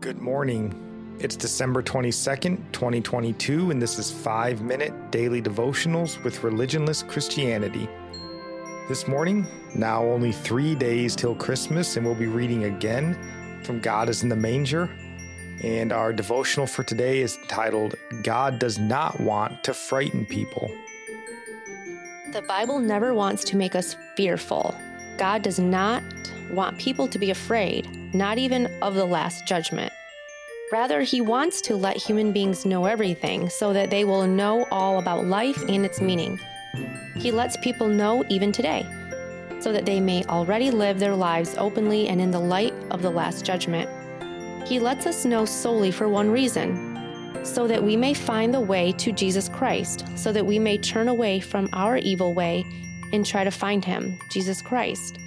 Good morning. It's December 22nd, 2022, and this is 5 Minute Daily Devotionals with Religionless Christianity. This morning, now only three days till Christmas, and we'll be reading again from God is in the Manger. And our devotional for today is titled, God Does Not Want to Frighten People. The Bible never wants to make us fearful. God does not want people to be afraid, not even of the last judgment. Rather, He wants to let human beings know everything so that they will know all about life and its meaning. He lets people know even today, so that they may already live their lives openly and in the light of the Last Judgment. He lets us know solely for one reason so that we may find the way to Jesus Christ, so that we may turn away from our evil way and try to find Him, Jesus Christ.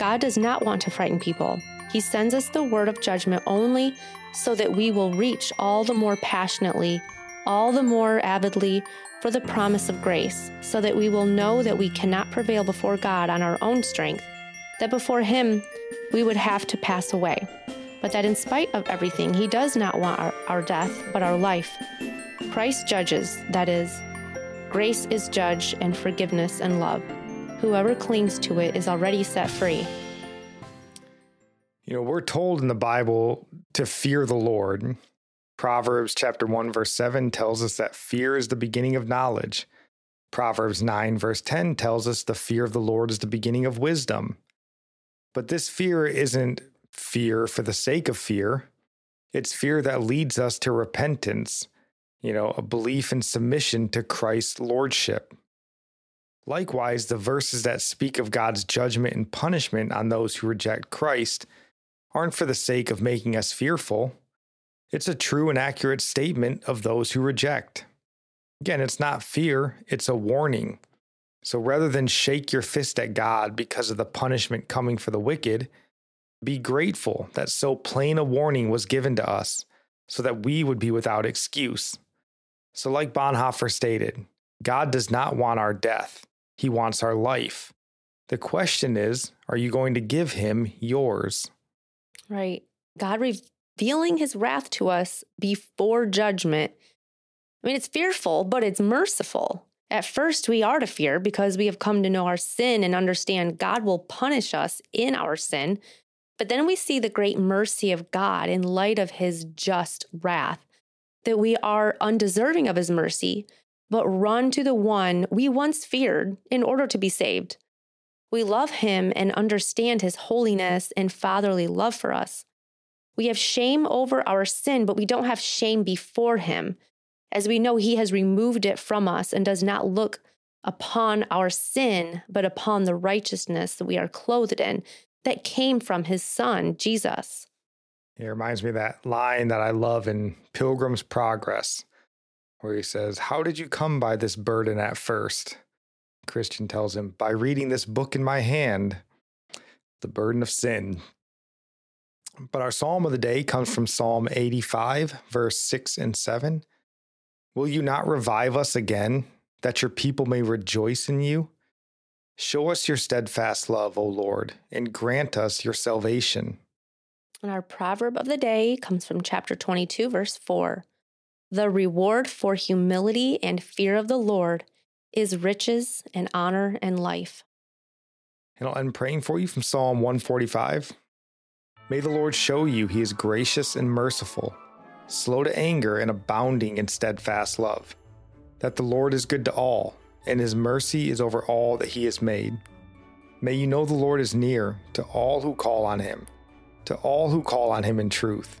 God does not want to frighten people. He sends us the word of judgment only so that we will reach all the more passionately, all the more avidly for the promise of grace, so that we will know that we cannot prevail before God on our own strength, that before Him we would have to pass away, but that in spite of everything, He does not want our, our death, but our life. Christ judges, that is, grace is judge and forgiveness and love. Whoever clings to it is already set free. You know, we're told in the Bible to fear the Lord. Proverbs chapter 1 verse 7 tells us that fear is the beginning of knowledge. Proverbs 9 verse 10 tells us the fear of the Lord is the beginning of wisdom. But this fear isn't fear for the sake of fear. It's fear that leads us to repentance, you know, a belief and submission to Christ's lordship. Likewise, the verses that speak of God's judgment and punishment on those who reject Christ aren't for the sake of making us fearful. It's a true and accurate statement of those who reject. Again, it's not fear, it's a warning. So rather than shake your fist at God because of the punishment coming for the wicked, be grateful that so plain a warning was given to us so that we would be without excuse. So, like Bonhoeffer stated, God does not want our death, He wants our life. The question is, are you going to give Him yours? Right. God revealing his wrath to us before judgment. I mean, it's fearful, but it's merciful. At first, we are to fear because we have come to know our sin and understand God will punish us in our sin. But then we see the great mercy of God in light of his just wrath, that we are undeserving of his mercy, but run to the one we once feared in order to be saved. We love him and understand his holiness and fatherly love for us. We have shame over our sin, but we don't have shame before him, as we know he has removed it from us and does not look upon our sin, but upon the righteousness that we are clothed in that came from his son, Jesus. It reminds me of that line that I love in Pilgrim's Progress, where he says, How did you come by this burden at first? Christian tells him, by reading this book in my hand, the burden of sin. But our psalm of the day comes from Psalm 85, verse 6 and 7. Will you not revive us again, that your people may rejoice in you? Show us your steadfast love, O Lord, and grant us your salvation. And our proverb of the day comes from chapter 22, verse 4. The reward for humility and fear of the Lord is riches and honor and life. And I'll end praying for you from Psalm 145. May the Lord show you he is gracious and merciful, slow to anger and abounding in steadfast love, that the Lord is good to all, and his mercy is over all that he has made. May you know the Lord is near to all who call on him, to all who call on him in truth